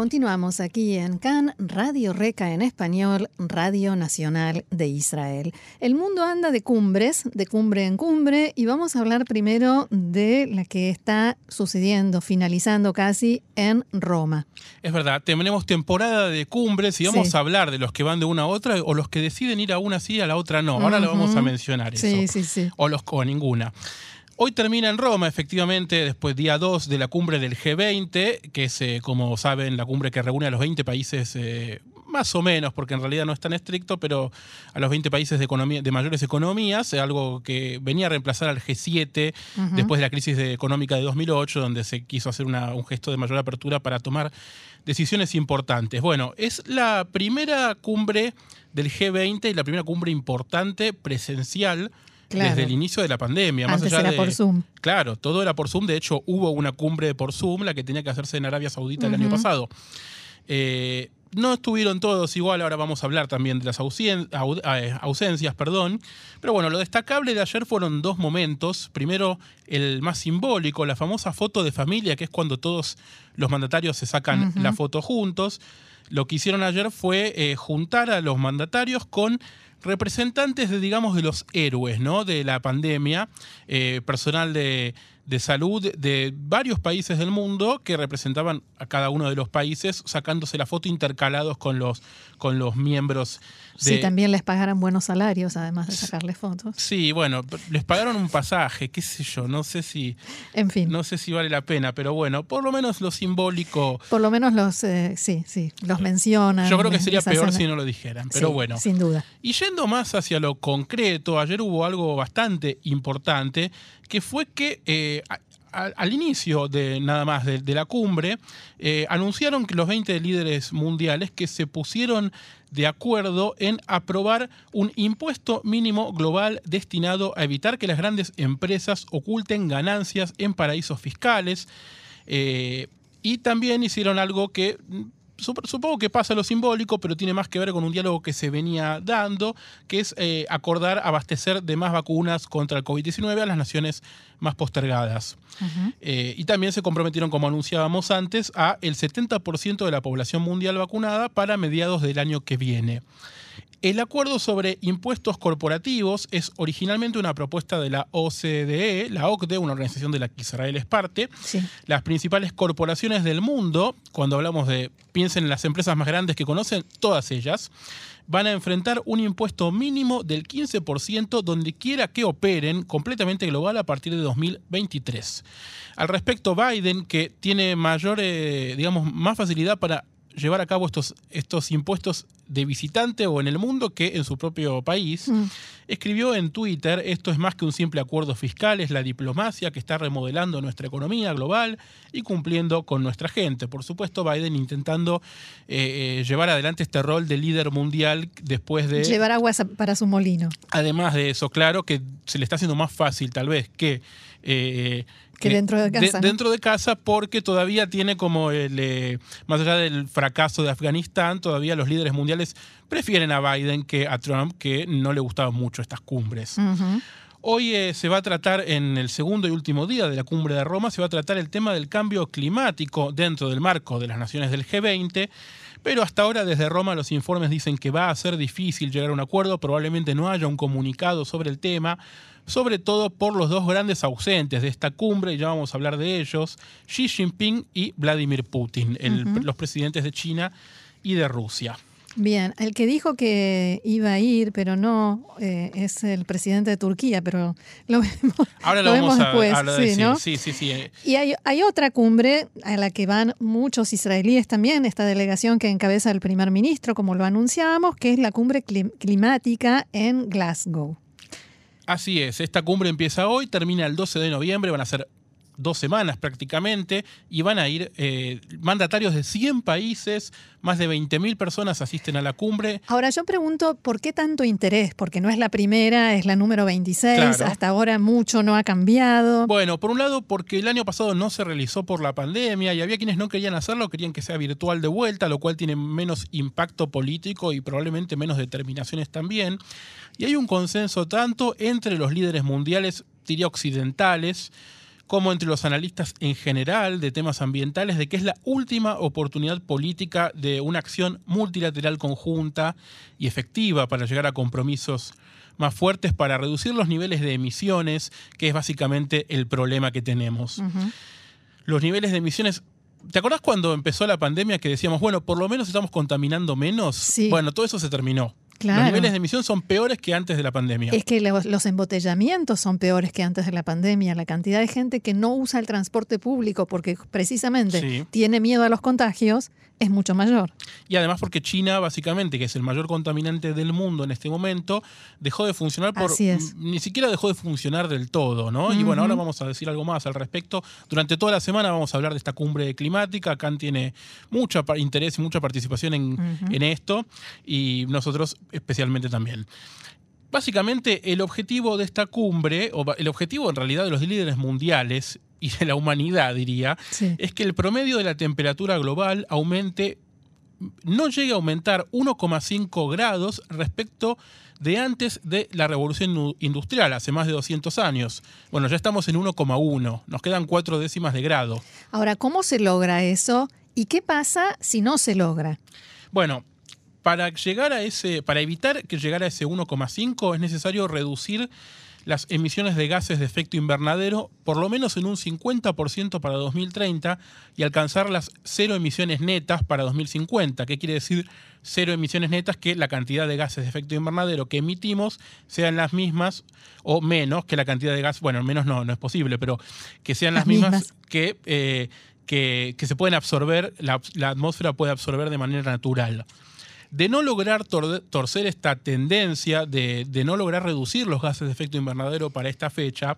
Continuamos aquí en CAN, Radio Reca en español, Radio Nacional de Israel. El mundo anda de cumbres, de cumbre en cumbre, y vamos a hablar primero de la que está sucediendo, finalizando casi en Roma. Es verdad, tenemos temporada de cumbres y vamos Sí. a hablar de los que van de una a otra o los que deciden ir a una sí y a la otra no. Ahora lo vamos a mencionar eso. Sí, sí, sí. O, los, o ninguna. Hoy termina en Roma, efectivamente, después día 2 de la cumbre del G20, que es, eh, como saben, la cumbre que reúne a los 20 países, eh, más o menos, porque en realidad no es tan estricto, pero a los 20 países de, economía, de mayores economías, eh, algo que venía a reemplazar al G7 después de la crisis de- económica de 2008, donde se quiso hacer una- un gesto de mayor apertura para tomar decisiones importantes. Bueno, es la primera cumbre del G20 y la primera cumbre importante presencial Claro. desde el inicio de la pandemia. Más allá era de- por Zoom. Claro, todo era por Zoom. De hecho, hubo una cumbre por Zoom, la que tenía que hacerse en Arabia Saudita el año pasado. Eh, no estuvieron todos igual, ahora vamos a hablar también de las eh, ausencias, perdón. Pero bueno, lo destacable de ayer fueron dos momentos. Primero, el más simbólico, la famosa foto de familia, que es cuando todos los mandatarios se sacan la foto juntos. Lo que hicieron ayer fue eh, juntar a los mandatarios con representantes de, digamos, de los héroes, ¿no? De la pandemia, eh, personal de, de salud de varios países del mundo que representaban a cada uno de los países, sacándose la foto intercalados con los, con los miembros de... Si también les pagaran buenos salarios, además de sacarles fotos. Sí, bueno, les pagaron un pasaje, qué sé yo, no sé si, En fin, no sé si vale la pena, pero bueno, por lo menos lo simbólico, por lo menos los, eh, sí, sí, los mencionan. yo creo que sería peor si no lo dijeran, pero Sí, bueno. Sin duda. Y yendo más hacia lo concreto, ayer hubo algo bastante importante, que fue que eh, al inicio de nada más de, la cumbre, eh, anunciaron que los 20 líderes mundiales que se pusieron de acuerdo en aprobar un impuesto mínimo global destinado a evitar que las grandes empresas oculten ganancias en paraísos fiscales. Eh, y también hicieron algo que supongo que pasa lo simbólico, pero tiene más que ver con un diálogo que se venía dando, que es eh, acordar abastecer de más vacunas contra el COVID-19 a las naciones más postergadas. Eh, y también se comprometieron, como anunciábamos antes, a el 70% de la población mundial vacunada para mediados del año que viene. El acuerdo sobre impuestos corporativos es originalmente una propuesta de la OCDE, la OCDE, una organización de la que Israel es parte. Sí. Las principales corporaciones del mundo, cuando hablamos de, piensen en las empresas más grandes que conocen, todas ellas, van a enfrentar un impuesto mínimo del 15% donde quiera que operen, completamente global a partir de 2023. Al respecto, Biden, que tiene mayor, eh, digamos, más facilidad para llevar a cabo estos, estos impuestos de visitante o en el mundo que en su propio país, escribió en Twitter, esto es más que un simple acuerdo fiscal, es la diplomacia que está remodelando nuestra economía global y cumpliendo con nuestra gente. Por supuesto, Biden intentando eh, eh, llevar adelante este rol de líder mundial después de... Llevar agua para su molino. Además de eso, claro que se le está haciendo más fácil tal vez que... eh, Que dentro de casa, ¿no? dentro de casa porque todavía tiene como el... eh, más allá del fracaso de Afganistán, todavía los líderes mundiales prefieren a Biden que a Trump, que no le gustaban mucho estas cumbres. Hoy eh, se va a tratar en el segundo y último día de la cumbre de Roma, se va a tratar el tema del cambio climático dentro del marco de las naciones del G20, pero hasta ahora desde Roma los informes dicen que va a ser difícil llegar a un acuerdo, probablemente no haya un comunicado sobre el tema, sobre todo por los dos grandes ausentes de esta cumbre, y ya vamos a hablar de ellos, Xi Jinping y Vladimir Putin, el- los presidentes de China y de Rusia. Bien, el que dijo que iba a ir, pero no, eh, es el presidente de Turquía, pero lo vemos, Ahora lo, vemos después, a lo sí. ¿no? Sí, sí, sí. eh, Y hay, hay otra cumbre a la que van muchos israelíes también, esta delegación que encabeza el primer ministro, como lo anunciábamos, que es la cumbre clim- climática en Glasgow. Así es, esta cumbre empieza hoy, termina el 12 de noviembre, van a ser dos semanas prácticamente, y van a ir eh, mandatarios de 100 países, más de 20.000 personas asisten a la cumbre. Ahora yo pregunto, ¿por qué tanto interés? Porque no es la primera, es la número 26, hasta ahora mucho no ha cambiado. Bueno, por un lado porque el año pasado no se realizó por la pandemia y había quienes no querían hacerlo, querían que sea virtual de vuelta, lo cual tiene menos impacto político y probablemente menos determinaciones también. Y hay un consenso tanto entre los líderes mundiales, diría occidentales, como entre los analistas en general de temas ambientales, de que es la última oportunidad política de una acción multilateral conjunta y efectiva para llegar a compromisos más fuertes para reducir los niveles de emisiones, que es básicamente el problema que tenemos. Los niveles de emisiones ¿Te acordás cuando empezó la pandemia que decíamos, bueno, por lo menos estamos contaminando menos? Sí. Bueno, todo eso se terminó. Los niveles de emisión son peores que antes de la pandemia. Es que los, embotellamientos son peores que antes de la pandemia. La cantidad de gente que no usa el transporte público porque precisamente tiene miedo a los contagios es mucho mayor. Y además porque China, básicamente, que es el mayor contaminante del mundo en este momento, dejó de funcionar por... Ni siquiera dejó de funcionar del todo, ¿no? Y bueno, ahora vamos a decir algo más al respecto. Durante toda la semana vamos a hablar de esta cumbre climática. Khan tiene mucho interés y mucha participación en, en esto. Y nosotros especialmente también. Básicamente, el objetivo de esta cumbre, o el objetivo en realidad de los líderes mundiales y de la humanidad, diría, es que el promedio de la temperatura global aumente, no llegue a aumentar 1,5 grados respecto de antes de la revolución industrial, hace más de 200 años. Bueno, ya estamos en 1,1, nos quedan cuatro décimas de grado. Ahora, ¿cómo se logra eso? ¿Y qué pasa si no se logra? Bueno, para llegar a ese, para evitar que llegara a ese 1,5 es necesario reducir las emisiones de gases de efecto invernadero por lo menos en un 50% para 2030 y alcanzar las cero emisiones netas para 2050. ¿Qué quiere decir cero emisiones netas? Que la cantidad de gases de efecto invernadero que emitimos sean las mismas o menos que la cantidad de gas, bueno, menos no, no es posible, pero que sean las, mismas, que, eh, que, se pueden absorber, la, la atmósfera puede absorber de manera natural de no lograr torcer esta tendencia, de, no lograr reducir los gases de efecto invernadero para esta fecha,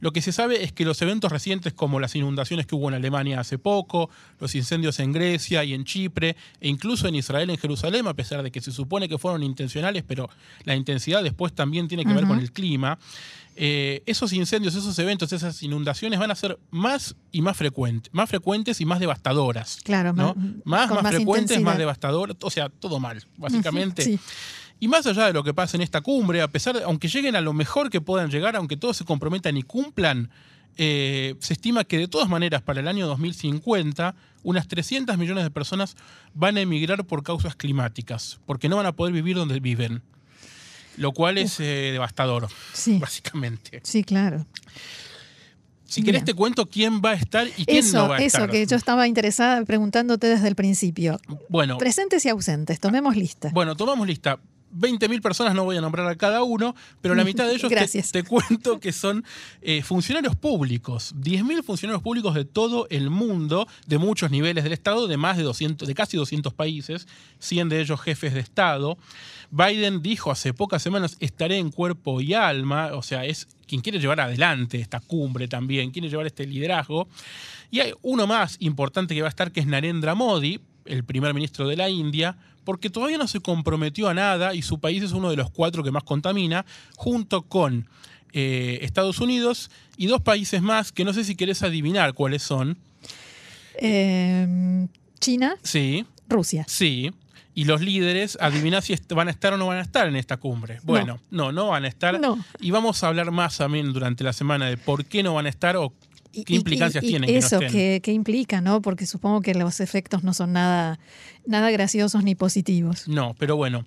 lo que se sabe es que los eventos recientes como las inundaciones que hubo en Alemania hace poco, los incendios en Grecia y en Chipre, e incluso en Israel, en Jerusalén, a pesar de que se supone que fueron intencionales, pero la intensidad después también tiene que ver con el clima, eh, esos incendios, esos eventos, esas inundaciones van a ser más y más frecuentes, más frecuentes y más devastadoras. Claro, más, más, frecuentes, más devastadoras, o sea, todo mal, básicamente. Y más allá de lo que pasa en esta cumbre, a pesar de, aunque lleguen a lo mejor que puedan llegar, aunque todos se comprometan y cumplan, eh, se estima que de todas maneras para el año 2050 unas 300 millones de personas van a emigrar por causas climáticas, porque no van a poder vivir donde viven. Lo cual es eh, devastador, básicamente. Sí, claro. Si querés te cuento quién va a estar y quién no va a estar. Eso, que yo estaba interesada preguntándote desde el principio. Bueno. Presentes y ausentes, tomemos lista. Bueno, tomamos lista. 20.000 personas, no voy a nombrar a cada uno, pero la mitad de ellos te, cuento que son eh, funcionarios públicos. 10.000 funcionarios públicos de todo el mundo, de muchos niveles del Estado, de más de 200, de casi 200 países, 100 de ellos jefes de Estado. Biden dijo hace pocas semanas, estaré en cuerpo y alma, o sea, es quien quiere llevar adelante esta cumbre también, quiere llevar este liderazgo. Y hay uno más importante que va a estar, que es Narendra Modi, el primer ministro de la India, porque todavía no se comprometió a nada y su país es uno de los cuatro que más contamina, junto con eh, Estados Unidos y dos países más que no sé si querés adivinar cuáles son. Em, China. Sí. Rusia. Sí. Y los líderes, adivina si van a estar o no van a estar en esta cumbre. Bueno, no, no, van a estar. Y vamos a hablar más también durante la semana de por qué no van a estar o ¿Qué implicancias tienen? Eso, ¿qué, implica, ¿no? Porque supongo que los efectos no son nada, nada graciosos ni positivos. No, pero bueno.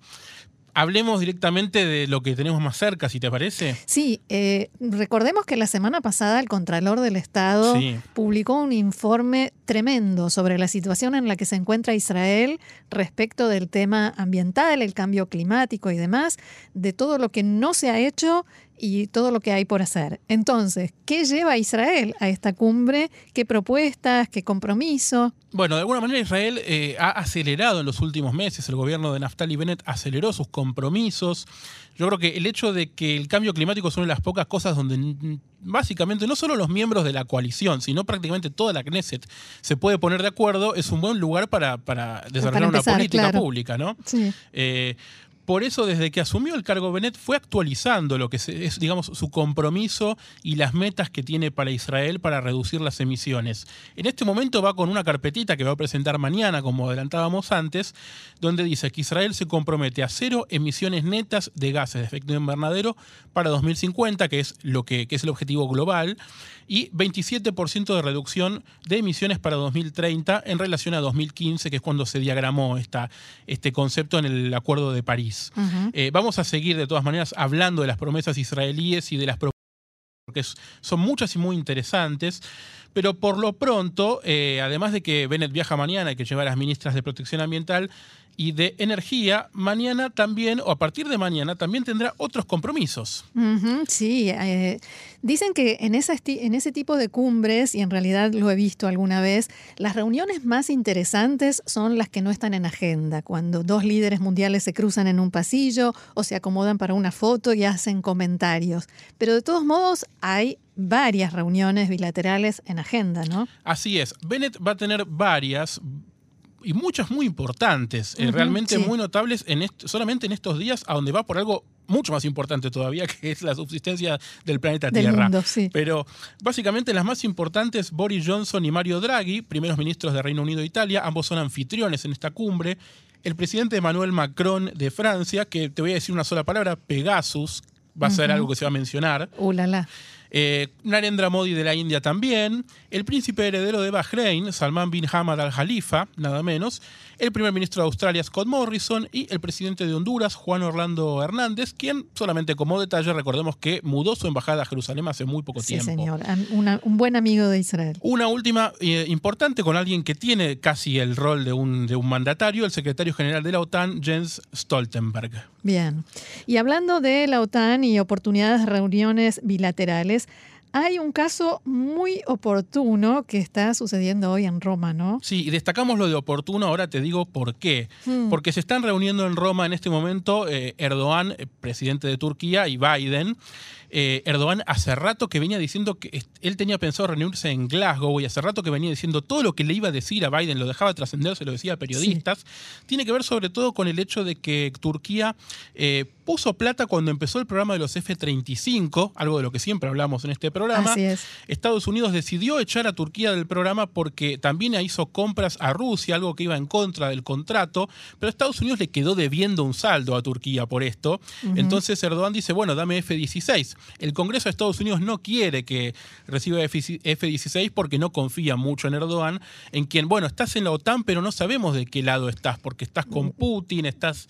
Hablemos directamente de lo que tenemos más cerca, si te parece. Sí, eh, recordemos que la semana pasada el Contralor del Estado publicó un informe tremendo sobre la situación en la que se encuentra Israel respecto del tema ambiental, el cambio climático y demás, de todo lo que no se ha hecho y todo lo que hay por hacer. Entonces, ¿qué lleva a Israel a esta cumbre? ¿Qué propuestas? ¿Qué compromiso? Bueno, de alguna manera Israel eh, ha acelerado en los últimos meses, el gobierno de Naftali Bennett aceleró sus compromisos. Yo creo que el hecho de que el cambio climático es una de las pocas cosas donde básicamente no solo los miembros de la coalición, sino prácticamente toda la Knesset se puede poner de acuerdo, es un buen lugar para, para desarrollar una política pública, ¿no? Sí. Eh, por eso, desde que asumió el cargo Bennett, fue actualizando lo que es, digamos, su compromiso y las metas que tiene para Israel para reducir las emisiones. En este momento va con una carpetita que va a presentar mañana, como adelantábamos antes, donde dice que Israel se compromete a cero emisiones netas de gases de efecto invernadero para 2050, que es lo que, es el objetivo global, y 27% de reducción de emisiones para 2030 en relación a 2015, que es cuando se diagramó este concepto en el Acuerdo de París. Eh, vamos a seguir de todas maneras hablando de las promesas israelíes y de las porque son muchas y muy interesantes. Pero por lo pronto, eh, además de que Bennett viaja mañana y que lleva a las ministras de Protección Ambiental, y de energía, mañana también, o a partir de mañana, también tendrá otros compromisos. sí, eh, dicen que en, en ese tipo de cumbres, y en realidad lo he visto alguna vez, las reuniones más interesantes son las que no están en agenda, cuando dos líderes mundiales se cruzan en un pasillo o se acomodan para una foto y hacen comentarios. Pero de todos modos hay varias reuniones bilaterales en agenda, ¿no? Así es. Bennett va a tener varias, y muchas muy importantes, eh, realmente muy notables en solamente en estos días, a donde va por algo mucho más importante todavía, que es la subsistencia del planeta Tierra. Pero básicamente las más importantes, Boris Johnson y Mario Draghi, primeros ministros de Reino Unido e Italia, ambos son anfitriones en esta cumbre. El presidente Emmanuel Macron de Francia, que te voy a decir una sola palabra, Pegasus, va a ser algo que se va a mencionar. Uh, eh, Narendra Modi de la India también, el príncipe heredero de Bahrein, Salman bin Hamad al Khalifa, nada menos, el primer ministro de Australia, Scott Morrison, y el presidente de Honduras, Juan Orlando Hernández, quien, solamente como detalle, recordemos que mudó su embajada a Jerusalén hace muy poco tiempo. Sí, señor, un buen amigo de Israel. Una última eh, importante con alguien que tiene casi el rol de un, de un mandatario, el secretario general de la OTAN, Jens Stoltenberg. Bien. Y hablando de la OTAN y oportunidades de reuniones bilaterales, hay un caso muy oportuno que está sucediendo hoy en Roma, ¿no? Sí, y destacamos lo de oportuno, ahora te digo por qué. Hmm. Porque se están reuniendo en Roma en este momento eh, Erdogan, eh, presidente de Turquía, y Biden. Eh, Erdogan hace rato que venía diciendo que él tenía pensado reunirse en Glasgow y hace rato que venía diciendo todo lo que le iba a decir a Biden, lo dejaba trascender, se lo decía a periodistas. Tiene que ver sobre todo con el hecho de que Turquía puso plata cuando empezó el programa de los F-35, algo de lo que siempre hablamos en este programa. Estados Unidos decidió echar a Turquía del programa porque también hizo compras a Rusia, algo que iba en contra del contrato, pero Estados Unidos le quedó debiendo un saldo a Turquía por esto. Entonces Erdogan dice, bueno, dame F-16. El Congreso de Estados Unidos no quiere que reciba F-16 porque no confía mucho en Erdogan, en quien, bueno, estás en la OTAN, pero no sabemos de qué lado estás, porque estás con mm. Putin, estás...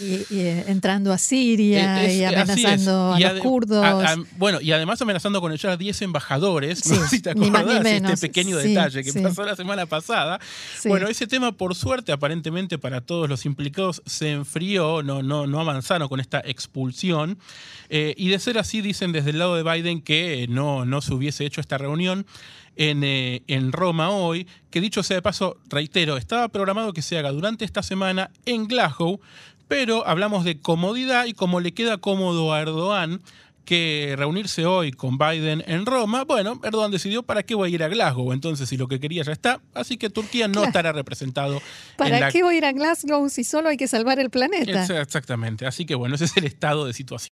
Y, entrando así Siria y amenazando a, los kurdos. bueno, y además amenazando con echar 10 embajadores. no sé si te acordás este pequeño detalle que pasó la semana pasada. Bueno, ese tema, por suerte, aparentemente para todos los implicados, se enfrió, no, no, no avanzaron con esta expulsión. Eh, y de ser así, dicen desde el lado de Biden que no, no se hubiese hecho esta reunión. En, eh, en, Roma hoy, que dicho sea de paso, reitero, estaba programado que se haga durante esta semana en Glasgow, pero hablamos de comodidad y como le queda cómodo a Erdogan que reunirse hoy con Biden en Roma, bueno, Erdogan decidió para qué voy a ir a Glasgow, entonces si lo que quería ya está, así que Turquía no estará representado. ¿Para qué voy a ir a Glasgow si solo hay que salvar el planeta? Exactamente, así que bueno, ese es el estado de situación.